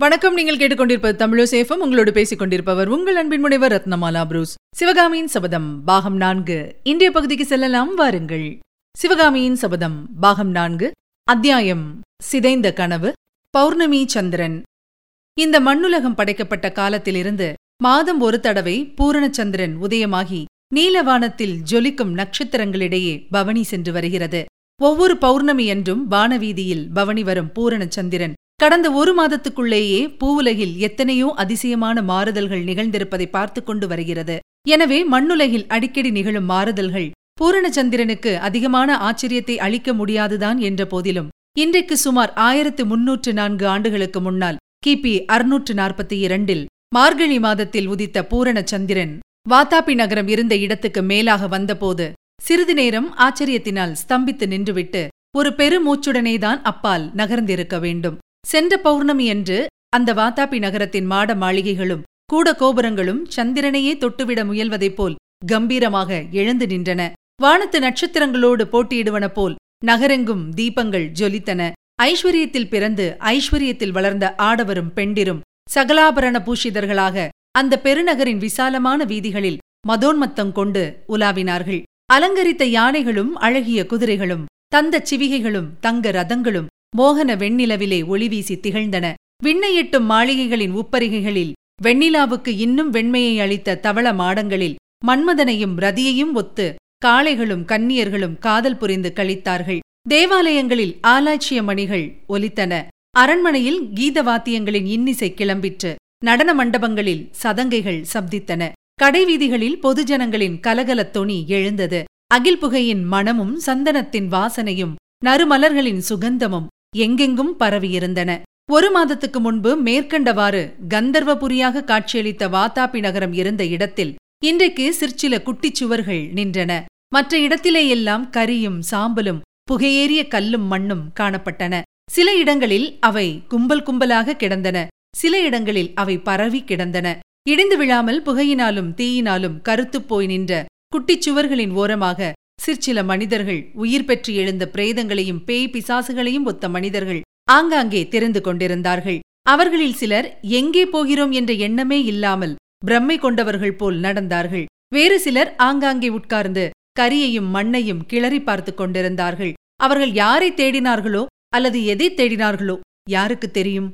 வணக்கம் நீங்கள் கேட்டுக்கொண்டிருப்பது தமிழசேஃபம் உங்களோடு பேசிக் கொண்டிருப்பவர் உங்கள் அன்பின் முனைவர் ரத்னமாலா புரூஸ். சிவகாமியின் சபதம் பாகம் நான்கு. இன்றைய பகுதிக்கு செல்லலாம் வாருங்கள். சிவகாமியின் சபதம் பாகம் நான்கு. அத்தியாயம் சிதைந்த கனவு பௌர்ணமி சந்திரன். இந்த மண்ணுலகம் படைக்கப்பட்ட காலத்திலிருந்து மாதம் ஒரு தடவை பூரணச்சந்திரன் உதயமாகி நீலவானத்தில் ஜொலிக்கும் நட்சத்திரங்களிடையே பவனி சென்று வருகிறது. ஒவ்வொரு பௌர்ணமி என்றும் வானவீதியில் பவனி வரும் பூரணச்சந்திரன் கடந்த ஒரு மாதத்துக்குள்ளேயே பூவுலகில் எத்தனையோ அதிசயமான மாறுதல்கள் நிகழ்ந்திருப்பதை பார்த்து கொண்டு வருகிறது. எனவே மண்ணுலகில் அடிக்கடி நிகழும் மாறுதல்கள் பூரணச்சந்திரனுக்கு அதிகமான ஆச்சரியத்தை அளிக்க முடியாதுதான் என்ற போதிலும் இன்றைக்கு சுமார் ஆயிரத்து முன்னூற்று நான்கு ஆண்டுகளுக்கு முன்னால் கிபி அறுநூற்று நாற்பத்தி இரண்டில் மார்கழி மாதத்தில் உதித்த பூரணச்சந்திரன் வாத்தாபி நகரம் இருந்த இடத்துக்கு மேலாக வந்தபோது சிறிது நேரம் ஆச்சரியத்தினால் ஸ்தம்பித்து நின்றுவிட்டு ஒரு பெருமூச்சுடனேதான் அப்பால் நகர்ந்திருக்க வேண்டும். சென்ற பௌர்ணமி என்று அந்த வாத்தாபி நகரத்தின் மாட மாளிகைகளும் கூட கோபுரங்களும் சந்திரனையே தொட்டுவிட முயல்வதைப் போல் கம்பீரமாக எழுந்து நின்றன. வானத்து நட்சத்திரங்களோடு போட்டியிடுவன போல் நகரெங்கும் தீபங்கள் ஜொலித்தன. ஐஸ்வர்யத்தில் பிறந்து ஐஸ்வர்யத்தில் வளர்ந்த ஆடவரும் பெண்டிரும் சகலாபரண பூஷிதர்களாக அந்த பெருநகரின் விசாலமான வீதிகளில் மதோன்மத்தம் கொண்டு உலாவினார்கள். அலங்கரித்த யானைகளும் அழகிய குதிரைகளும் தந்தச் சிவிகைகளும் தங்க ரதங்களும் மோகன வெண்ணிலவிலே ஒளிவீசி திகழ்ந்தன. விண்ணையிட்டும் மாளிகைகளின் உப்பரிகைகளில் வெண்ணிலாவுக்கு இன்னும் வெண்மையை அளித்த தவள மாடங்களில் மன்மதனையும் ரதியையும் ஒத்து காளைகளும் கன்னியர்களும் காதல் புரிந்து கழித்தார்கள் தேவாலயங்களில் ஆலாய்ச்சிய மணிகள் ஒலித்தன. அரண்மனையில் கீத வாத்தியங்களின் இன்னிசை கிளம்பிற்று. நடன மண்டபங்களில் சதங்கைகள் சப்தித்தன. கடைவீதிகளில் பொதுஜனங்களின் கலகலத் தொனி எழுந்தது. அகில் புகையின் மணமும் சந்தனத்தின் வாசனையும் நறுமலர்களின் சுகந்தமும் எங்கெங்கும் பரவியிருந்தன. ஒரு மாதத்துக்கு முன்பு மேற்கண்டவாறு கந்தர்வபுரியாக காட்சியளித்த வாத்தாபி நகரம் இருந்த இடத்தில் இன்றைக்கு சிற்சில குட்டிச் சுவர்கள் நின்றன. மற்ற இடத்திலேயெல்லாம் கரியும் சாம்பலும் புகையேறிய கல்லும் மண்ணும் காணப்பட்டன. சில இடங்களில் அவை கும்பல் கும்பலாக கிடந்தன. சில இடங்களில் அவை பரவி கிடந்தன. இடிந்து விழாமல் புகையினாலும் தீயினாலும் கருத்துப் போய் நின்ற குட்டிச் சுவர்களின் ஓரமாக சிற்சில மனிதர்கள் உயிர் பெற்று எழுந்த பிரேதங்களையும் பேய் பிசாசுகளையும் ஒத்த மனிதர்கள் ஆங்காங்கே தெரிந்து கொண்டிருந்தார்கள். அவர்களில் சிலர் எங்கே போகிறோம்? என்ற எண்ணமே இல்லாமல் பிரம்மை கொண்டவர்கள் போல் நடந்தார்கள். வேறு சிலர் ஆங்காங்கே உட்கார்ந்து கரியையும் மண்ணையும் கிளறி பார்த்து கொண்டிருந்தார்கள். அவர்கள் யாரை தேடினார்களோ அல்லது எதை தேடினார்களோ யாருக்கு தெரியும்?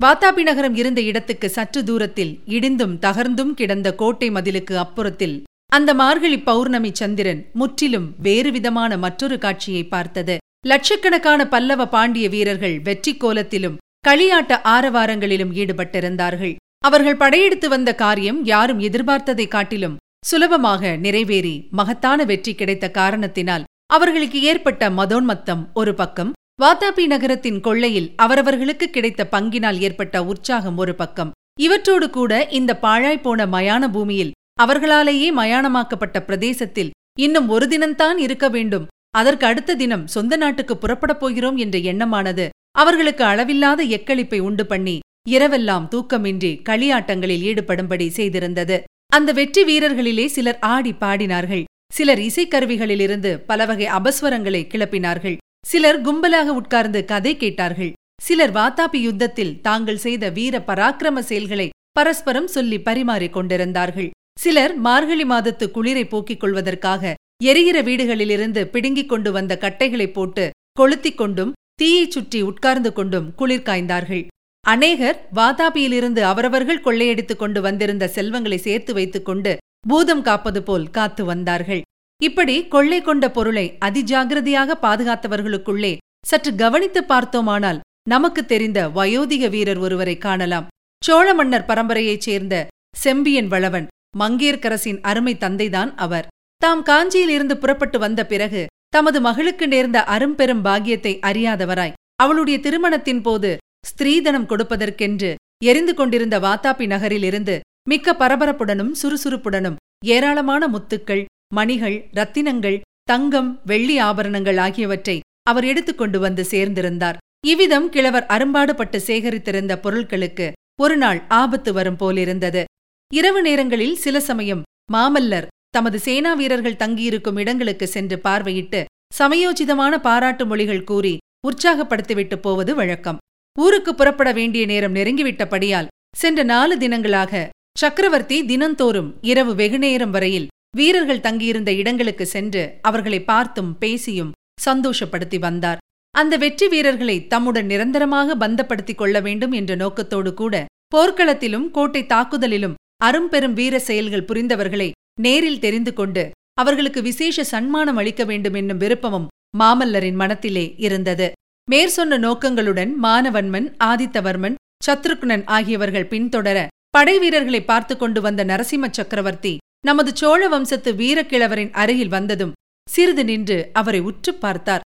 வாத்தாபி நகரம் இருந்த இடத்துக்கு சற்று தூரத்தில் இடிந்தும் தகர்ந்தும் கிடந்த கோட்டை மதிலுக்கு அப்புறத்தில் அந்த மார்கழி பௌர்ணமி சந்திரன் முற்றிலும் வேறு விதமான மற்றொரு காட்சியை பார்த்தது. லட்சக்கணக்கான பல்லவ பாண்டிய வீரர்கள் வெற்றி கோலத்திலும் களியாட்ட ஆரவாரங்களிலும் ஈடுபட்டிருந்தார்கள். அவர்கள் படையெடுத்து வந்த காரியம் யாரும் எதிர்பார்த்ததை காட்டிலும் சுலபமாக நிறைவேறி மகத்தான வெற்றி கிடைத்த காரணத்தினால் அவர்களுக்கு ஏற்பட்ட மதோன்மத்தம் ஒரு பக்கம் வாத்தாபி நகரத்தின் கொள்ளையில் அவரவர்களுக்கு கிடைத்த பங்கினால் ஏற்பட்ட உற்சாகம் ஒரு பக்கம். இவற்றோடு கூட இந்த பாழாய்ப்போன மயான பூமியில் அவர்களாலேயே மயானமாக்கப்பட்ட பிரதேசத்தில் இன்னும் ஒரு தினம்தான் இருக்க வேண்டும். அதற்கு அடுத்த தினம் சொந்த நாட்டுக்கு புறப்படப் போகிறோம் என்ற எண்ணமானது அவர்களுக்கு அளவில்லாத எக்களிப்பை உண்டு பண்ணி இரவெல்லாம் தூக்கமின்றி களியாட்டங்களில் ஈடுபடும்படி செய்திருந்தது. அந்த வெற்றி வீரர்களிலே சிலர் ஆடி பாடினார்கள். சிலர் இசைக்கருவிகளிலிருந்து பலவகை அபஸ்வரங்களை கிளப்பினார்கள். சிலர் கும்பலாக உட்கார்ந்து கதை கேட்டார்கள். சிலர் வாத்தாபி யுத்தத்தில் தாங்கள் செய்த வீர பராக்கிரம செயல்களை பரஸ்பரம் சொல்லி பரிமாறிக் கொண்டிருந்தார்கள். சிலர் மார்கழி மாதத்து குளிரை போக்கிக் கொள்வதற்காக எரிகிற வீடுகளிலிருந்து பிடுங்கிக் கொண்டு வந்த கட்டைகளை போட்டு கொளுத்திக் கொண்டும் தீயைச் சுற்றி உட்கார்ந்து கொண்டும் குளிர் காய்ந்தார்கள். அநேகர் வாதாபியிலிருந்து அவரவர்கள் கொள்ளையடித்துக் கொண்டு வந்திருந்த செல்வங்களை சேர்த்து வைத்துக் கொண்டு பூதம் காப்பது போல் காத்து வந்தார்கள். இப்படி கொள்ளை கொண்ட பொருளை அதிஜாகிரதையாக பாதுகாத்தவர்களுக்குள்ளே சற்று கவனித்து பார்த்தோமானால் நமக்கு தெரிந்த வயோதிக வீரர் ஒருவரை காணலாம். சோழ மன்னர் பரம்பரையைச் சேர்ந்த செம்பியன் வளவன் மங்கேற்கரசின் அருமை தந்தைதான் அவர். தாம் காஞ்சியிலிருந்து புறப்பட்டு வந்த பிறகு தமது மகளுக்கு நேர்ந்த அரும்பெரும் பாக்கியத்தை அறியாதவராய் அவளுடைய திருமணத்தின் போது ஸ்திரீதனம் கொடுப்பதற்கென்று எரிந்து கொண்டிருந்த வாத்தாப்பி நகரிலிருந்து மிக்க பரபரப்புடனும் சுறுசுறுப்புடனும் ஏராளமான முத்துக்கள் மணிகள் ரத்தினங்கள் தங்கம் வெள்ளி ஆபரணங்கள் ஆகியவற்றை அவர் எடுத்துக்கொண்டு வந்து சேர்ந்திருந்தார். இவ்விதம் கிழவர் அரும்பாடுபட்டு சேகரித்திருந்த பொருட்களுக்கு ஒருநாள் ஆபத்து வரும் போலிருந்தது. இரவு நேரங்களில் சில சமயம் மாமல்லர் தமது சேனா வீரர்கள் தங்கியிருக்கும் இடங்களுக்கு சென்று பார்வையிட்டு சமயோச்சிதமான பாராட்டு மொழிகள் கூறி உற்சாகப்படுத்திவிட்டு போவது வழக்கம். ஊருக்கு புறப்பட வேண்டிய நேரம் நெருங்கிவிட்டபடியால் சென்ற நாலு தினங்களாக சக்கரவர்த்தி தினந்தோறும் இரவு வெகுநேரம் வரையில் வீரர்கள் தங்கியிருந்த இடங்களுக்கு சென்று அவர்களை பார்த்தும் பேசியும் சந்தோஷப்படுத்தி வந்தார். அந்த வெற்றி வீரர்களை தம்முடன் நிரந்தரமாக பந்தப்படுத்திக் கொள்ள வேண்டும் என்ற நோக்கத்தோடு கூட போர்க்களத்திலும் கோட்டை தாக்குதலிலும் அரும்பெரும் வீர செயல்கள் புரிந்தவர்களை நேரில் தெரிந்து கொண்டு அவர்களுக்கு விசேஷ சன்மானம் அளிக்க வேண்டும் என்னும் விருப்பமும் மாமல்லரின் மனத்திலே இருந்தது. மேற்சொன்ன நோக்கங்களுடன் மானவன்மன் ஆதித்தவர்மன் சத்ருக்னன் ஆகியவர்கள் பின்தொடர படை வீரர்களை பார்த்து கொண்டு வந்த நரசிம்ம சக்கரவர்த்தி நமது சோழ வம்சத்து வீரக்கிழவரின் அருகில் வந்ததும் சிறிது நின்று அவரை உற்றுப் பார்த்தார்.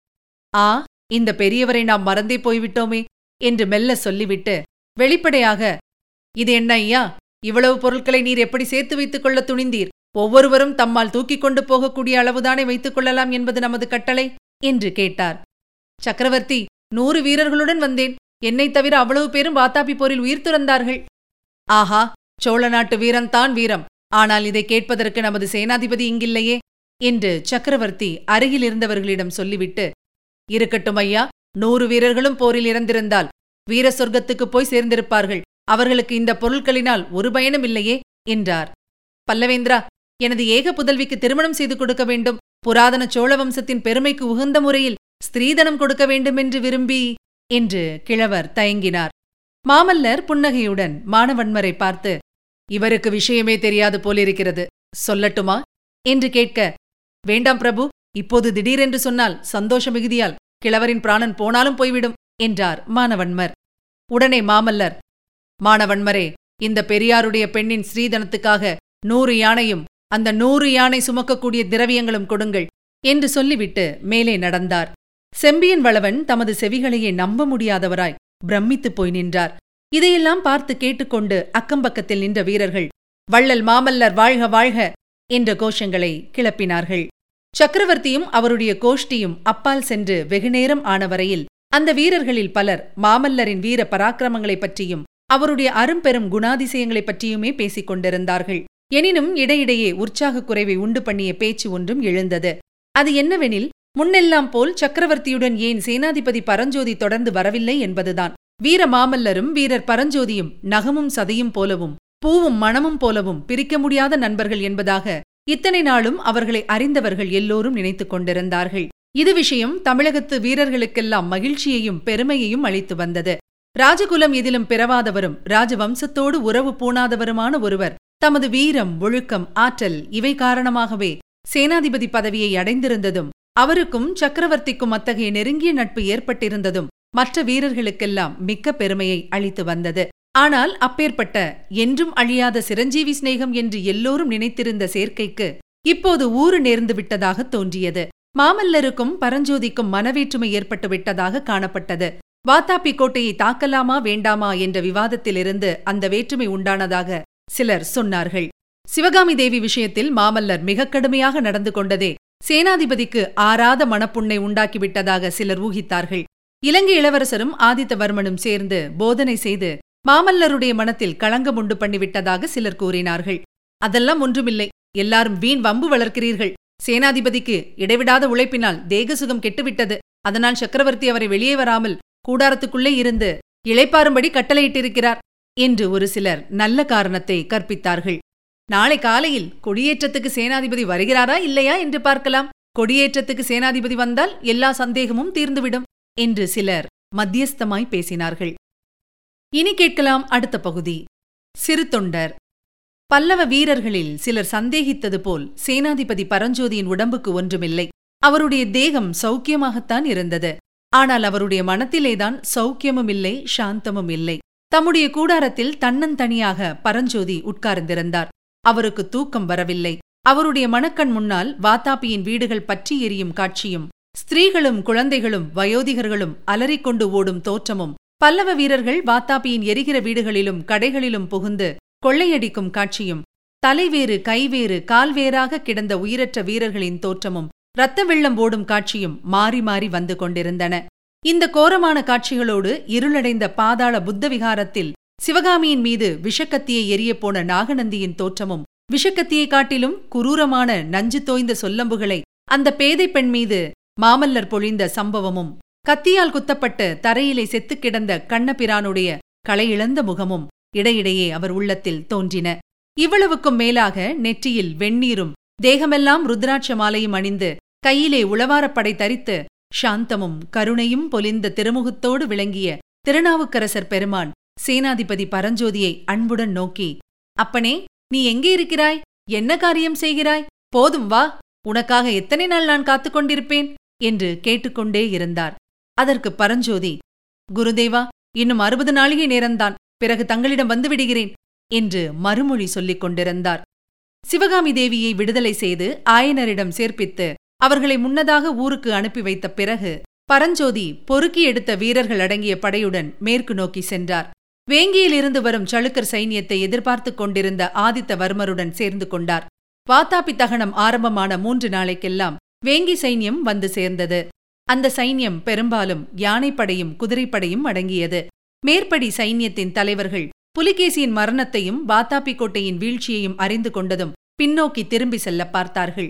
ஆ இந்த பெரியவரை நாம் மறந்தே போய்விட்டோமே என்று மெல்ல சொல்லிவிட்டு வெளிப்படையாக இது என்ன ஐயா? இவ்வளவு பொருட்களை நீர் எப்படி சேர்த்து வைத்துக் கொள்ள துணிந்தீர்? ஒவ்வொருவரும் தம்மால் தூக்கிக் கொண்டு போகக்கூடிய அளவுதானே வைத்துக் கொள்ளலாம் என்பது நமது கட்டளை? என்று கேட்டார். சக்கரவர்த்தி நூறு வீரர்களுடன் வந்தேன். என்னைத் தவிர அவ்வளவு பேரும் வாத்தாபி போரில் உயிர் துறந்தார்கள். ஆஹா சோழ நாட்டு வீரன்தான் வீரம். ஆனால் இதை கேட்பதற்கு நமது சேனாதிபதி இங்கில்லையே? என்று சக்கரவர்த்தி அருகில் இருந்தவர்களிடம் சொல்லிவிட்டு இருக்கட்டும் ஐயா நூறு வீரர்களும் போரில் இறந்திருந்தால் வீர சொர்க்கத்துக்குப் போய் சேர்ந்திருப்பார்கள். அவர்களுக்கு இந்த பொருட்களினால் ஒரு பயனும் இல்லையே என்றார். பல்லவேந்திரா எனது ஏக புதல்விக்கு திருமணம் செய்து கொடுக்க வேண்டும். புராதன சோழ வம்சத்தின் பெருமைக்கு உகந்த முறையில் ஸ்திரீதனம் கொடுக்க வேண்டுமென்று விரும்பி என்று கிழவர் தயங்கினார். மாமல்லர் புன்னகையுடன் மானவன்மரை பார்த்து இவருக்கு விஷயமே தெரியாது போலிருக்கிறது. சொல்லட்டுமா? என்று கேட்க வேண்டாம் பிரபு இப்போது திடீரென்று சொன்னால் சந்தோஷ மிகுதியால் கிழவரின் பிராணன் போனாலும் போய்விடும் என்றார் மானவன்மர். உடனே மாமல்லர் மாணவன்மரே இந்த பெரியாருடைய பெண்ணின் ஸ்ரீதனத்துக்காக நூறு யானையும் அந்த நூறு யானை சுமக்கக்கூடிய திரவியங்களும் கொடுங்கள் என்று சொல்லிவிட்டு மேலே நடந்தார். செம்பியன் வளவன் தமது செவிகளையே நம்ப முடியாதவராய் பிரமித்துப் போய் நின்றார். இதையெல்லாம் பார்த்து கேட்டுக்கொண்டு அக்கம்பக்கத்தில் நின்ற வீரர்கள் வள்ளல் மாமல்லர் வாழ்க வாழ்க! என்ற கோஷங்களை கிளப்பினார்கள். சக்கரவர்த்தியும் அவருடைய கோஷ்டியும் அப்பால் சென்று வெகுநேரம் ஆனவரையில் அந்த வீரர்களில் பலர் மாமல்லரின் வீர பராக்கிரமங்களைப் பற்றியும் அவருடைய அரும்பெரும் குணாதிசயங்களைப் பற்றியுமே பேசிக் கொண்டிருந்தார்கள். எனினும் இடையிடையே உற்சாகக் குறைவை உண்டு பண்ணிய பேச்சு ஒன்றும் எழுந்தது. அது என்னவெனில் முன்னெல்லாம் போல் சக்கரவர்த்தியுடன் ஏன் சேனாதிபதி பரஞ்சோதி தொடர்ந்து வரவில்லை என்பதுதான். வீர மாமல்லரும் வீரர் பரஞ்சோதியும் நகமும் சதையும் போலவும் பூவும் மணமும் போலவும் பிரிக்க முடியாத நண்பர்கள் என்பதாக இத்தனை நாளும் அவர்களை அறிந்தவர்கள் எல்லோரும் நினைத்துக் கொண்டிருந்தார்கள். இது விஷயம் தமிழகத்து வீரர்களுக்கெல்லாம் மகிழ்ச்சியையும் பெருமையையும் அளித்து வந்தது. ராஜகுலம் எதிலும் பிறவாதவரும் ராஜவம்சத்தோடு உறவு பூணாதவருமான ஒருவர். தமது வீரம் ஒழுக்கம் ஆற்றல் இவை காரணமாகவே சேனாதிபதி பதவியை அடைந்திருந்ததும் அவருக்கும் சக்கரவர்த்திக்கும் அத்தகைய நெருங்கிய நட்பு ஏற்பட்டிருந்ததும் மற்ற வீரர்களுக்கெல்லாம் மிக்க பெருமையை அளித்து வந்தது. ஆனால் அப்பேற்பட்ட என்றும் அழியாத சிரஞ்சீவி சிநேகம் என்று எல்லோரும் நினைத்திருந்த சேர்க்கைக்கு இப்போது ஊறு நேர்ந்து விட்டதாக தோன்றியது. மாமல்லருக்கும் பரஞ்சோதிக்கும் மனவேற்றுமை ஏற்பட்டு விட்டதாக காணப்பட்டது. வாத்தாப்பி கோட்டையை தாக்கலாமா வேண்டாமா என்ற விவாதத்திலிருந்து அந்த வேற்றுமை உண்டானதாக சிலர் சொன்னார்கள். சிவகாமி தேவி விஷயத்தில் மாமல்லர் மிக கடுமையாக நடந்து கொண்டதே சேனாதிபதிக்கு ஆறாத மனப்புண்ணை உண்டாக்கிவிட்டதாக சிலர் ஊகித்தார்கள். இலங்கை இளவரசரும் ஆதித்தவர்மனும் சேர்ந்து போதனை செய்து மாமல்லருடைய மனத்தில் களங்கம் உண்டு பண்ணிவிட்டதாக சிலர் கூறினார்கள். அதெல்லாம் ஒன்றுமில்லை. எல்லாரும் வீண் வம்பு வளர்க்கிறீர்கள். சேனாதிபதிக்கு இடைவிடாத உழைப்பினால் தேகசுகம் கெட்டுவிட்டது. அதனால் சக்கரவர்த்தி அவரை வெளியே வராமல் கூடாரத்துக்குள்ளே இருந்து இளைப்பாறும்படி கட்டளையிட்டிருக்கிறார் என்று ஒரு சிலர் நல்ல காரணத்தை கற்பித்தார்கள். நாளை காலையில் கொடியேற்றத்துக்கு சேனாதிபதி வருகிறாரா இல்லையா என்று பார்க்கலாம். கொடியேற்றத்துக்கு சேனாதிபதி வந்தால் எல்லா சந்தேகமும் தீர்ந்துவிடும் என்று சிலர் மத்தியஸ்தமாய் பேசினார்கள். இனி கேட்கலாம் அடுத்த பகுதி. சிறு தொண்டர். பல்லவ வீரர்களில் சிலர் சந்தேகித்தது போல் சேனாதிபதி பரஞ்சோதியின் உடம்புக்கு ஒன்றுமில்லை. அவருடைய தேகம் சௌக்கியமாகத்தான் இருந்தது. ஆனால் அவருடைய மனத்திலேதான் சௌக்கியமும் இல்லை சாந்தமும் இல்லை. தம்முடைய கூடாரத்தில் தன்னந்தனியாக பரஞ்சோதி உட்கார்ந்திருந்தார். அவருக்கு தூக்கம் வரவில்லை. அவருடைய மனக்கண் முன்னால் வாத்தாப்பியின் வீடுகள் பற்றி எரியும் காட்சியும் ஸ்திரீகளும் குழந்தைகளும் வயோதிகர்களும் அலறிக்கொண்டு ஓடும் தோற்றமும் பல்லவ வீரர்கள் வாத்தாப்பியின் எரிகிற வீடுகளிலும் கடைகளிலும் புகுந்து கொள்ளையடிக்கும் காட்சியும் தலைவேறு கைவேறு கால்வேறாக கிடந்த உயிரற்ற வீரர்களின் தோற்றமும் இரத்த வெள்ளம் ஓடும் காட்சியும் மாறி மாறி வந்து கொண்டிருந்தன. இந்த கோரமான காட்சிகளோடு இருளடைந்த பாதாள புத்த விகாரத்தில் சிவகாமியின் மீது விஷக்கத்தியை எரியப்போன நாகநந்தியின் தோற்றமும் விஷக்கத்தியை காட்டிலும் குரூரமான நஞ்சு தோய்ந்த சொல்லம்புகளை அந்த பேதை பெண் மீது மாமல்லர் பொழிந்த சம்பவமும் கத்தியால் குத்தப்பட்டு தரையிலே செத்துக் கிடந்த கண்ணபிரானுடைய களையிழந்த முகமும் இடையிடையே அவர் உள்ளத்தில் தோன்றின. இவ்வளவுக்கும் மேலாக நெற்றியில் வெந்நீரும் தேகமெல்லாம் ருத்ராட்ச மாலையும் அணிந்து கையிலே உளவாரப்படை தரித்து சாந்தமும் கருணையும் பொலிந்த திருமுகத்தோடு விளங்கிய திருநாவுக்கரசர் பெருமான் சேனாதிபதி பரஞ்சோதியை அன்புடன் நோக்கி அப்பனே நீ எங்கே இருக்கிறாய்? என்ன காரியம் செய்கிறாய்? போதும் வா உனக்காக எத்தனை நாள் நான் காத்துக் கொண்டிருப்பேன்? என்று கேட்டுக்கொண்டே இருந்தார். அதற்கு பரஞ்சோதி குருதேவா இன்னும் அறுபது நாளிகை நேரம்தான். பிறகு தங்களிடம் வந்துவிடுகிறேன் என்று மறுமொழி சொல்லிக் கொண்டிருந்தார். சிவகாமி தேவியை விடுதலை செய்து ஆயனரிடம் சேர்ப்பித்து அவர்களை முன்னதாக ஊருக்கு அனுப்பி வைத்த பிறகு பரஞ்சோதி பொறுக்கி எடுத்த வீரர்கள் அடங்கிய படையுடன் மேற்கு நோக்கி சென்றார். வேங்கியிலிருந்து வரும் சளுக்கர் சைன்யத்தை எதிர்பார்த்துக் கொண்டிருந்த ஆதித்தவர்மருடன் சேர்ந்து கொண்டார். வாத்தாபி தகனம் ஆரம்பமான மூன்று நாளைக்கெல்லாம் வேங்கி சைன்யம் வந்து சேர்ந்தது. அந்த சைன்யம் பெரும்பாலும் யானைப்படையும் குதிரைப்படையும் அடங்கியது. மேற்படி சைன்யத்தின் தலைவர்கள் புலிகேசியின் மரணத்தையும் வாத்தாபி கோட்டையின் வீழ்ச்சியையும் அறிந்து கொண்டதும் பின்னோக்கி திரும்பி செல்ல பார்த்தார்கள்.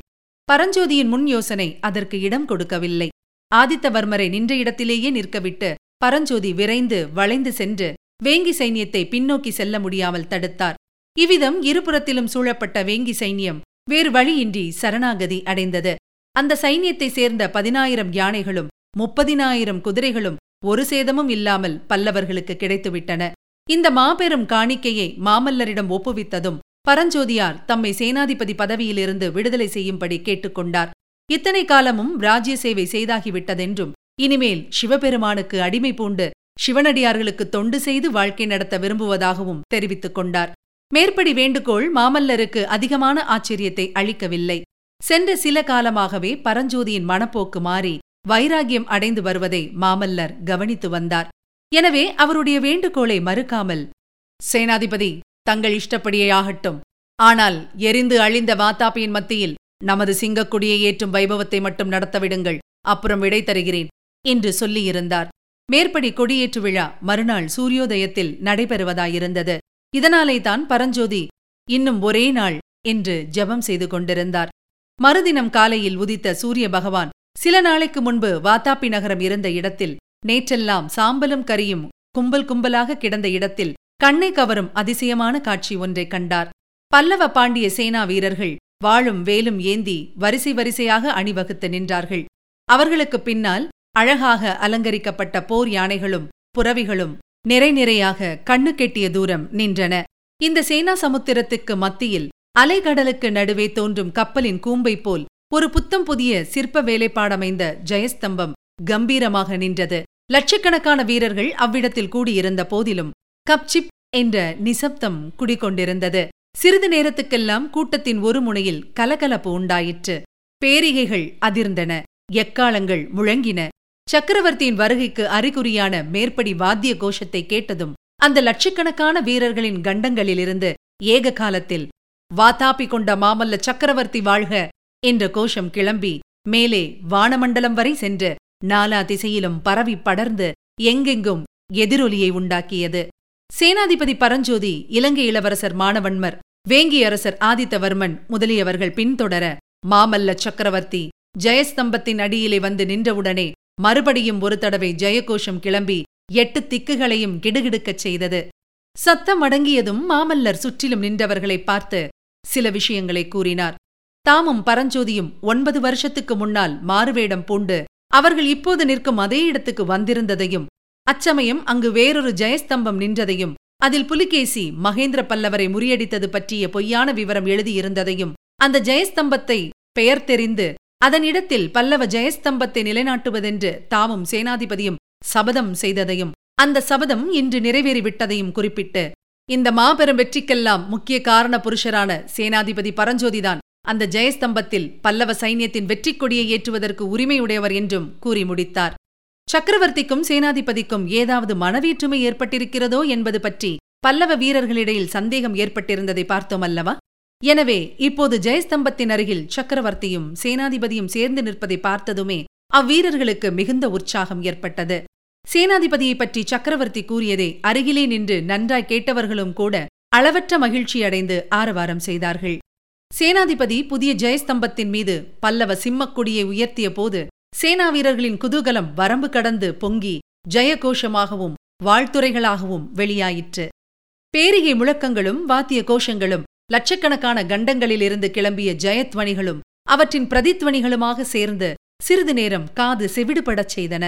பரஞ்சோதியின் முன் யோசனை அதற்கு இடம் கொடுக்கவில்லை. ஆதித்தவர்மரை நின்ற இடத்திலேயே நிற்கவிட்டு பரஞ்சோதி விரைந்து வளைந்து சென்று வேங்கி சைன்யத்தை பின்னோக்கி செல்ல முடியாமல் தடுத்தார். இவ்விதம் இருபுறத்திலும் சூழப்பட்ட வேங்கி சைன்யம் வேறு வழியின்றி சரணாகதி அடைந்தது. அந்த சைன்யத்தை சேர்ந்த பதினாயிரம் யானைகளும் முப்பதினாயிரம் குதிரைகளும் ஒரு சேதமும் இல்லாமல் பல்லவர்களுக்கு கிடைத்துவிட்டன. இந்த மாபெரும் காணிக்கையை மாமல்லரிடம் ஒப்புவித்ததும் பரஞ்சோதியார் தம்மை சேனாதிபதி பதவியிலிருந்து விடுதலை செய்யும்படி கேட்டுக்கொண்டார். இத்தனை காலமும் ராஜ்ய சேவை செய்தாகிவிட்டதென்றும் இனிமேல் சிவபெருமானுக்கு அடிமை பூண்டு சிவனடியார்களுக்கு தொண்டு செய்து வாழ்க்கை நடத்த விரும்புவதாகவும் தெரிவித்துக் கொண்டார். மேற்படி வேண்டுகோள் மாமல்லருக்கு அதிகமான ஆச்சரியத்தை அளிக்கவில்லை. சென்ற சில காலமாகவே பரஞ்சோதியின் மனப்போக்கு மாறி வைராகியம் அடைந்து வருவதை மாமல்லர் கவனித்து வந்தார். எனவே அவருடைய வேண்டுகோளை மறுக்காமல் சேனாதிபதி தங்கள் இஷ்டப்படியே ஆகட்டும் ஆனால் எரிந்து அழிந்த வாத்தாப்பியின் மத்தியில் நமது சிங்கக்குடியை ஏற்றும் வைபவத்தை மட்டும் நடத்தவிடுங்கள். அப்புறம் விடை தருகிறேன் என்று சொல்லியிருந்தார். மேற்படி கொடியேற்று விழா மறுநாள் சூரியோதயத்தில் நடைபெறுவதாயிருந்தது. இதனாலே தான் பரஞ்சோதி இன்னும் ஒரே நாள் என்று ஜெபம் செய்து கொண்டிருந்தார். மறுதினம் காலையில் உதித்த சூரிய பகவான் சில நாளைக்கு முன்பு வாத்தாப்பி நகரம் இருந்த இடத்தில் நேற்றெல்லாம் சாம்பலும் கரியும் கும்பல் கும்பலாக கிடந்த இடத்தில் கண்ணை கவரும் அதிசயமான காட்சி ஒன்றைக் கண்டார். பல்லவ பாண்டிய சேனா வீரர்கள் வாழும் வேலும் ஏந்தி வரிசை வரிசையாக அணிவகுத்து நின்றார்கள். அவர்களுக்குப் பின்னால் அழகாக அலங்கரிக்கப்பட்ட போர் யானைகளும் புறவிகளும் நிறை நிறையாக கண்ணு கெட்டிய தூரம் நின்றன. இந்த சேனா சமுத்திரத்துக்கு மத்தியில் அலைகடலுக்கு நடுவே தோன்றும் கப்பலின் கூம்பை போல் ஒரு புத்தம் புதிய சிற்ப வேலைப்பாடமைந்த ஜெயஸ்தம்பம் கம்பீரமாக நின்றது. லட்சக்கணக்கான வீரர்கள் அவ்விடத்தில் கூடியிருந்த போதிலும் கப்சிப் என்ற நிசப்தம் குடிகொண்டிருந்தது. சிறிது நேரத்துக்கெல்லாம் கூட்டத்தின் ஒரு முனையில் கலகலப்பு உண்டாயிற்று. பேரிகைகள் அதிர்ந்தன. எக்காலங்கள் முழங்கின. சக்கரவர்த்தியின் வருகைக்கு அறிகுறியான மேற்படி வாத்திய கோஷத்தை கேட்டதும் அந்த லட்சக்கணக்கான வீரர்களின் கண்டங்களிலிருந்து ஏக காலத்தில் வாத்தாப்பி கொண்ட மாமல்ல சக்கரவர்த்தி வாழ்க என்ற கோஷம் கிளம்பி மேலே வானமண்டலம் வரை சென்று நாலா திசையிலும் பரவி படர்ந்து எங்கெங்கும் எதிரொலியை உண்டாக்கியது. சேனாதிபதி பரஞ்சோதி இலங்கை இளவரசர் மாணவன்மர் வேங்கி அரசர் ஆதித்தவர்மன் முதலியவர்கள் பின்தொடர மாமல்ல சக்கரவர்த்தி ஜெயஸ்தம்பத்தின் அடியிலே வந்து நின்றவுடனே மறுபடியும் ஒரு தடவை ஜெயகோஷம் கிளம்பி எட்டு திக்குகளையும் கிடுகிடுக்கச் செய்தது. சத்தம் அடங்கியதும் மாமல்லர் சுற்றிலும் நின்றவர்களை பார்த்து சில விஷயங்களை கூறினார். தாமும் பரஞ்சோதியும் ஒன்பது வருஷத்துக்கு முன்னால் மாறுவேடம் பூண்டு அவர்கள் இப்போது நிற்கும் அதே இடத்துக்கு வந்திருந்ததையும் அச்சமயம் அங்கு வேறொரு ஜெயஸ்தம்பம் நின்றதையும் அதில் புலிகேசி மகேந்திர பல்லவரை முறியடித்தது பற்றிய பொய்யான விவரம் எழுதியிருந்ததையும் அந்த ஜெயஸ்தம்பத்தை பெயர் தெரிந்து அதனிடத்தில் பல்லவ ஜெயஸ்தம்பத்தை நிலைநாட்டுவதென்று தாமும் சேனாதிபதியும் சபதம் செய்ததையும் அந்த சபதம் இன்று நிறைவேறிவிட்டதையும் குறிப்பிட்டு இந்த மாபெரும் வெற்றிக்கெல்லாம் முக்கிய காரண புருஷரான சேனாதிபதி பரஞ்சோதிதான் அந்த ஜெயஸ்தம்பத்தில் பல்லவ சைன்யத்தின் வெற்றிக் கொடியை ஏற்றுவதற்கு உரிமையுடையவர் என்றும் கூறி முடித்தார். சக்கரவர்த்திக்கும் சேனாதிபதிக்கும் ஏதாவது மனவேற்றுமை ஏற்பட்டிருக்கிறதோ என்பது பற்றி பல்லவ வீரர்களிடையில் சந்தேகம் ஏற்பட்டிருந்ததை பார்த்தோம் அல்லவா? எனவே இப்போது ஜெயஸ்தம்பத்தின் அருகில் சக்கரவர்த்தியும் சேனாதிபதியும் சேர்ந்து நிற்பதை பார்த்ததுமே அவ்வீரர்களுக்கு மிகுந்த உற்சாகம் ஏற்பட்டது. சேனாதிபதியை பற்றி சக்கரவர்த்தி கூறியதை அருகிலே நின்று நன்றாய் கேட்டவர்களும் கூட அளவற்ற மகிழ்ச்சியடைந்து ஆரவாரம் செய்தார்கள். சேனாதிபதி புதிய ஜெயஸ்தம்பத்தின் மீது பல்லவ சிம்மக்குடியை உயர்த்திய போது சேனா வீரர்களின் குதூகலம் வரம்பு கடந்து பொங்கி ஜெயகோஷமாகவும் வாழ்த்துரைகளாகவும் வெளியாயிற்று. பேரிகை முழக்கங்களும் வாத்திய கோஷங்களும் லட்சக்கணக்கான கண்டங்களிலிருந்து கிளம்பிய ஜெயத்வனிகளும் அவற்றின் பிரதித்வணிகளுமாக சேர்ந்து சிறிது நேரம் காது செவிடுபடச் செய்தன.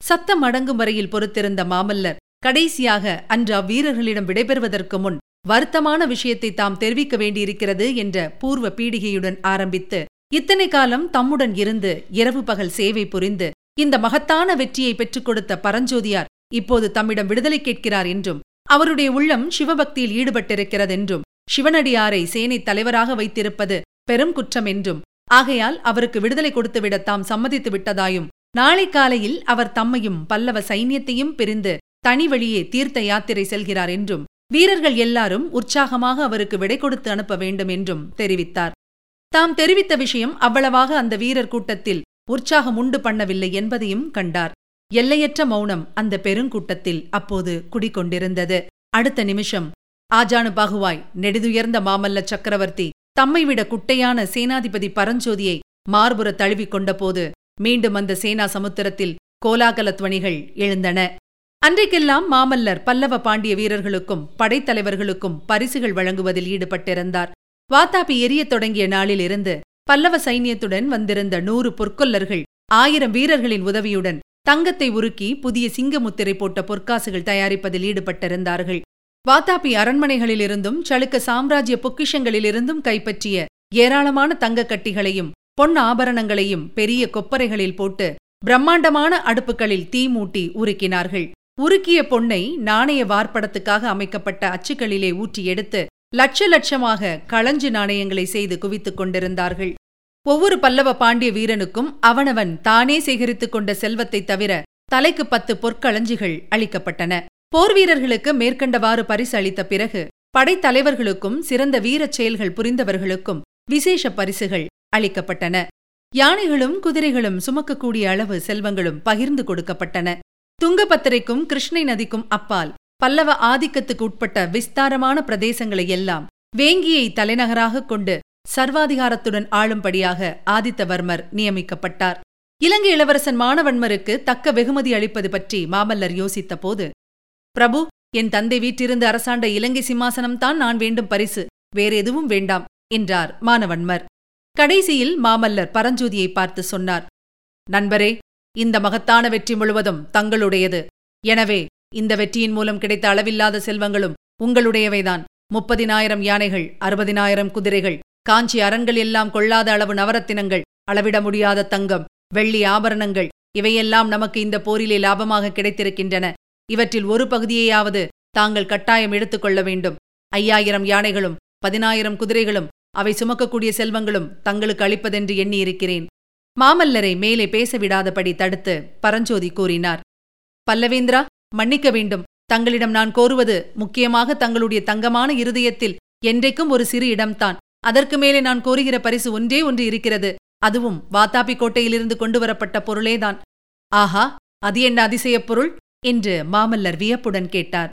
சத்தம் அடங்கும் வரையில் பொறுத்திருந்த மாமல்லர் கடைசியாக அன்று அவ்வீரர்களிடம் விடைபெறுவதற்கு முன் வருத்தமான விஷயத்தை தாம் தெரிவிக்க வேண்டியிருக்கிறது என்ற பூர்வ பீடிகையுடன் ஆரம்பித்து இத்தனை காலம் தம்முடன் இருந்து இரவு பகல் சேவை புரிந்து இந்த மகத்தான வெற்றியை பெற்றுக் கொடுத்த பரஞ்சோதியார் இப்போது தம்மிடம் விடுதலை கேட்கிறார் என்றும் அவருடைய உள்ளம் சிவபக்தியில் ஈடுபட்டிருக்கிறதென்றும் சிவனடியாரை சேனை தலைவராக வைத்திருப்பது பெரும் குற்றம் என்றும் ஆகையால் அவருக்கு விடுதலை கொடுத்துவிட தாம் சம்மதித்து விட்டதாயும் நாளை காலையில் அவர் தம்மையும் பல்லவ சைன்யத்தையும் பிரிந்து தனி வழியே தீர்த்த யாத்திரை செல்கிறார் என்றும் வீரர்கள் எல்லாரும் உற்சாகமாக அவருக்கு விடை கொடுத்து அனுப்ப வேண்டும் என்றும் தெரிவித்தார். தாம் தெரிவித்த விஷயம் அவ்வளவாக அந்த வீரர் கூட்டத்தில் உற்சாகம் உண்டு பண்ணவில்லை என்பதையும் கண்டார். எல்லையற்ற மௌனம் அந்த பெருங்கூட்டத்தில் அப்போது குடிகொண்டிருந்தது. அடுத்த நிமிஷம் ஆஜானு பாகுவாய் நெடுதுயர்ந்த மாமல்ல சக்கரவர்த்தி தம்மைவிட குட்டையான சேனாதிபதி பரஞ்சோதியை மார்புற தழுவிக் கொண்டபோது மீண்டும் அந்த சேனா சமுத்திரத்தில் கோலாகலத்வனிகள் எழுந்தன. அன்றைக்கெல்லாம் மாமல்லர் பல்லவ பாண்டிய வீரர்களுக்கும் படைத்தலைவர்களுக்கும் பரிசுகள் வழங்குவதில் ஈடுபட்டிருந்தார். வாத்தாபி எரியத் தொடங்கிய நாளிலிருந்து பல்லவ சைன்யத்துடன் வந்திருந்த நூறு பொற்கொல்லர்கள் ஆயிரம் வீரர்களின் உதவியுடன் தங்கத்தை உருக்கி புதிய சிங்கமுத்திரை போட்ட பொற்காசுகள் தயாரிப்பதில் ஈடுபட்டிருந்தார்கள். வாத்தாபி அரண்மனைகளிலிருந்தும் சளுக்க சாம்ராஜ்ய பொக்கிஷங்களிலிருந்தும் கைப்பற்றிய ஏராளமான தங்கக் கட்டிகளையும் பொன் ஆபரணங்களையும் பெரிய கொப்பரைகளில் போட்டு பிரம்மாண்டமான அடுப்புகளில் தீ மூட்டி உருக்கினார்கள். உருக்கிய பொன்னை நாணய வார்ப்படத்துக்காக அமைக்கப்பட்ட அச்சுக்களிலே ஊற்றி எடுத்து லட்ச லட்சமாக களஞ்சு நாணயங்களை செய்து குவித்துக் கொண்டிருந்தார்கள். ஒவ்வொரு பல்லவ பாண்டிய வீரனுக்கும் அவனவன் தானே சேகரித்துக் கொண்ட செல்வத்தை தவிர தலைக்கு பத்து பொற்களஞ்சிகள் அளிக்கப்பட்டன. போர் வீரர்களுக்கு மேற்கண்டவாறு பரிசு அளித்த பிறகு படைத்தலைவர்களுக்கும் சிறந்த வீரச் செயல்கள் புரிந்தவர்களுக்கும் விசேஷ பரிசுகள் அளிக்கப்பட்டன. யானைகளும் குதிரைகளும் சுமக்கக்கூடிய அளவு செல்வங்களும் பகிர்ந்து கொடுக்கப்பட்டன. துங்கபத்திரைக்கும் கிருஷ்ணை நதிக்கும் அப்பால் பல்லவ ஆதிக்கத்துக்கு உட்பட்ட விஸ்தாரமான பிரதேசங்களை எல்லாம் வேங்கியை தலைநகராகக் கொண்டு சர்வாதிகாரத்துடன் ஆளும்படியாக ஆதித்தவர்மர் நியமிக்கப்பட்டார். இலங்கை இளவரசன் மானவன்மருக்கு தக்க வெகுமதி அளிப்பது பற்றி மாமல்லர் யோசித்த போது பிரபு என் தந்தை வீட்டிருந்து அரசாண்ட இலங்கை சிம்மாசனம்தான் நான் வேண்டும் பரிசு வேற எதுவும் வேண்டாம் என்றார் மானவன்மர் கடைசியில் மாமல்லர் பரஞ்சோதியை பார்த்து சொன்னார் நண்பரே இந்த மகத்தான வெற்றி முழுவதும் தங்களுடையது. எனவே இந்த வெற்றியின் மூலம் கிடைத்த அளவில்லாத செல்வங்களும் உங்களுடையவைதான். முப்பதினாயிரம் யானைகள் அறுபதினாயிரம் குதிரைகள் காஞ்சி அரண்கள் எல்லாம் கொள்ளாத அளவு நவரத்தினங்கள் அளவிட முடியாத தங்கம் வெள்ளி ஆபரணங்கள் இவையெல்லாம் நமக்கு இந்த போரிலே லாபமாக கிடைத்திருக்கின்றன. இவற்றில் ஒரு பகுதியையாவது தாங்கள் கட்டாயம் எடுத்துக்கொள்ள வேண்டும். ஐயாயிரம் யானைகளும் பதினாயிரம் குதிரைகளும் அவை சுமக்கக்கூடிய செல்வங்களும் தங்களுக்கு அளிப்பதென்று எண்ணியிருக்கிறேன். மாமல்லரை மேலே பேசவிடாதபடி தடுத்து பரஞ்சோதி கூறினார். பல்லவேந்திரா மன்னிக்க வேண்டும். தங்களிடம் நான் கோருவது முக்கியமாக தங்களுடைய தங்கமான இருதயத்தில் என்றைக்கும் ஒரு சிறு இடம்தான். அதற்கு மேலே நான் கோருகிற பரிசு ஒன்றே ஒன்று இருக்கிறது. அதுவும் வாத்தாபி கோட்டையிலிருந்து கொண்டு வரப்பட்ட பொருளேதான். ஆஹா அது என்ன அதிசயப் பொருள்? என்று மாமல்லர் வியப்புடன் கேட்டார்.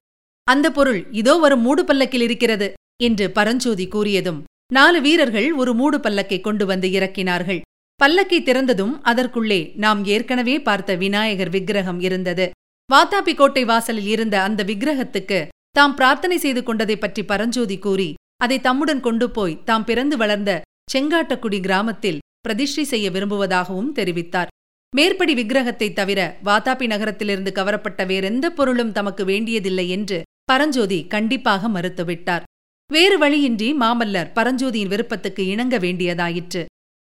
அந்த பொருள் இதோ வரும் மூடு பல்லக்கில் இருக்கிறது என்று பரஞ்சோதி கூறியதும் நாலு வீரர்கள் ஒரு மூடு பல்லக்கை கொண்டு வந்து இறக்கினார்கள். பல்லக்கை திறந்ததும் அதற்குள்ளே நாம் ஏற்கனவே பார்த்த விநாயகர் விக்கிரகம் இருந்தது. வாத்தாபி கோட்டை வாசலில் இருந்த அந்த விக்கிரகத்துக்கு தாம் பிரார்த்தனை செய்து கொண்டதை பற்றி பரஞ்சோதி கூறி அதை தம்முடன் கொண்டு போய் தாம் பிறந்து வளர்ந்த செங்காட்டக்குடி கிராமத்தில் பிரதிஷ்டை செய்ய விரும்புவதாகவும் தெரிவித்தார். மேற்படி விக்கிரகத்தை தவிர வாத்தாபி நகரத்திலிருந்து கவரப்பட்ட வேறெந்த பொருளும் தமக்கு வேண்டியதில்லை என்று பரஞ்சோதி கண்டிப்பாக மறுத்துவிட்டார். வேறு வழியின்றி மாமல்லர் பரஞ்சோதியின் விருப்பத்துக்கு இணங்க வேண்டியதாயிற்று.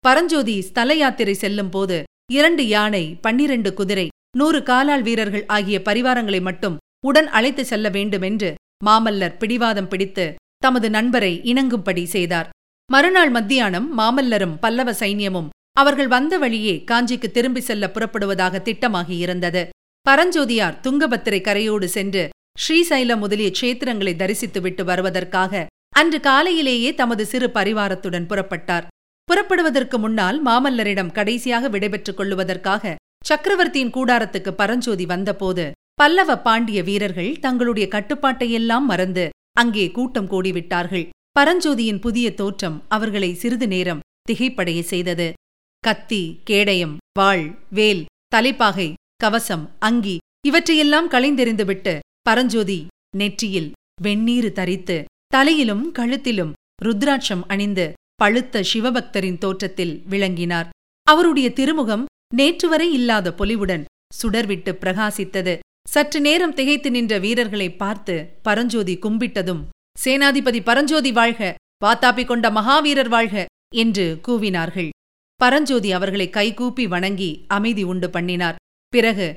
பரஞ்சோதி ஸ்தல யாத்திரை செல்லும் போது இரண்டு யானை பன்னிரண்டு குதிரை நூறு காலாள் வீரர்கள் ஆகிய பரிவாரங்களை மட்டும் உடன் அழைத்து செல்ல வேண்டுமென்று மாமல்லர் பிடிவாதம் பிடித்து தமது நண்பரை இணங்கும்படி செய்தார். மறுநாள் மத்தியானம் மாமல்லரும் பல்லவ சைன்யமும் அவர்கள் வந்த வழியே காஞ்சிக்கு திரும்பி செல்ல புறப்படுவதாக திட்டமாகியிருந்தது பரஞ்சோதியார் துங்கபத்திரை கரையோடு சென்று ஸ்ரீசைலம் முதலிய க்ஷேத்திரங்களை தரிசித்துவிட்டு வருவதற்காக அன்று காலையிலேயே தமது சிறு பரிவாரத்துடன் புறப்பட்டார். புறப்படுவதற்கு முன்னால் மாமல்லரிடம் கடைசியாக விடைபெற்றுக் கொள்ளுவதற்காக சக்கரவர்த்தியின் கூடாரத்துக்கு பரஞ்சோதி வந்தபோது பல்லவ பாண்டிய வீரர்கள் தங்களுடைய கட்டுப்பாட்டையெல்லாம் மறந்து அங்கே கூட்டம் கூடிவிட்டார்கள். பரஞ்சோதியின் புதிய தோற்றம் அவர்களை சிறிது நேரம் திகைப்படைய செய்தது. கத்தி கேடயம் வாள் வேல் தலைப்பாகை கவசம் அங்கி இவற்றையெல்லாம் களைந்தெறிந்துவிட்டு பரஞ்சோதி நெற்றியில் வெந்நீரு தரித்து தலையிலும் கழுத்திலும் ருத்ராட்சம் அணிந்து பழுத்த சிவபக்தரின் தோற்றத்தில் விளங்கினார். அவருடைய திருமுகம் நேற்றுவரை இல்லாத பொலிவுடன் சுடர்விட்டு பிரகாசித்தது. சற்று நேரம் திகைத்து நின்ற வீரர்களை பார்த்து பரஞ்சோதி கும்பிட்டதும் சேனாதிபதி பரஞ்சோதி வாழ்க வாத்தாப்பி கொண்ட மகாவீரர் வாழ்க என்று கூவினார்கள். பரஞ்சோதி அவர்களை கைகூப்பி வணங்கி அமைதி உண்டு பண்ணினார். பிறகு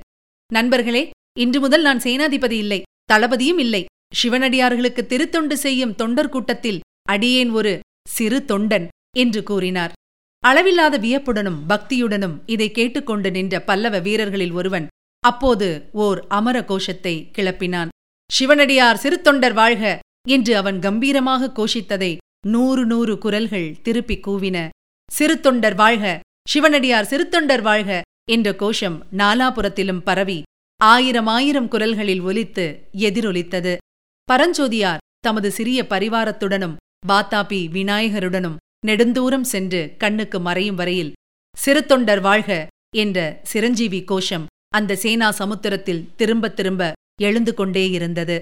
நண்பர்களே இன்று முதல் நான் சேனாதிபதி இல்லை தளபதியும் இல்லை. சிவனடியார்களுக்கு திருத்தொண்டு செய்யும் தொண்டர் கூட்டத்தில் அடியேன் ஒரு சிறு தொண்டன் என்று கூறினார். அளவில்லாத வியப்புடனும் பக்தியுடனும் இதை கேட்டுக்கொண்டு நின்ற பல்லவ வீரர்களில் ஒருவன் அப்போது ஓர் அமர கோஷத்தை கிளப்பினான். சிவனடியார் சிறுத்தொண்டர் வாழ்க! என்று அவன் கம்பீரமாக கோஷித்ததை நூறு நூறு குரல்கள் திருப்பிக் கூவின. சிறுத்தொண்டர் வாழ்க! சிவனடியார் சிறுத்தொண்டர் வாழ்க! என்ற கோஷம் நாலாபுரத்திலும் பரவி ஆயிரம் ஆயிரம் குரல்களில் ஒலித்து எதிரொலித்தது. பரஞ்சோதியார் தமது சிறிய பரிவாரத்துடனும் வாத்தாபி விநாயகருடனும் நெடுந்தூரம் சென்று கண்ணுக்கு மறையும் வரையில் சிறுத்தொண்டர் வாழ்க என்ற சிரஞ்சீவி கோஷம் அந்த சேனா சமுத்திரத்தில் திரும்ப திரும்ப எழுந்து கொண்டே இருந்தது.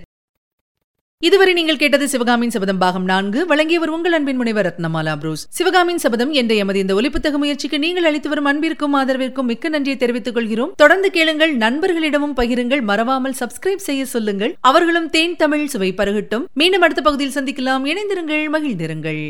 இதுவரை நீங்கள் கேட்டது சிவகாமின் சபதம் பாகம் நான்கு. வழங்கியவர் உங்கள் அன்பின் முனைவர் ரத்னமாலா புரூஸ். சிவகாமின் சபதம் என்ற எமது இந்த ஒலிப்புத்தக முயற்சிக்கு நீங்கள் அளித்து வரும் அன்பிற்கும் ஆதரவிற்கும் மிக்க நன்றியை தெரிவித்துக் கொள்கிறோம் தொடர்ந்து கேளுங்கள் நண்பர்களிடமும் பகிருங்கள் மறவாமல் சப்ஸ்கிரைப் செய்ய சொல்லுங்கள். அவர்களும் தேன் தமிழ் சுவை பருகட்டும். மீண்டும் அடுத்த பகுதியில் சந்திக்கலாம். இணைந்திருங்கள் மகிழ்ந்திருங்கள்.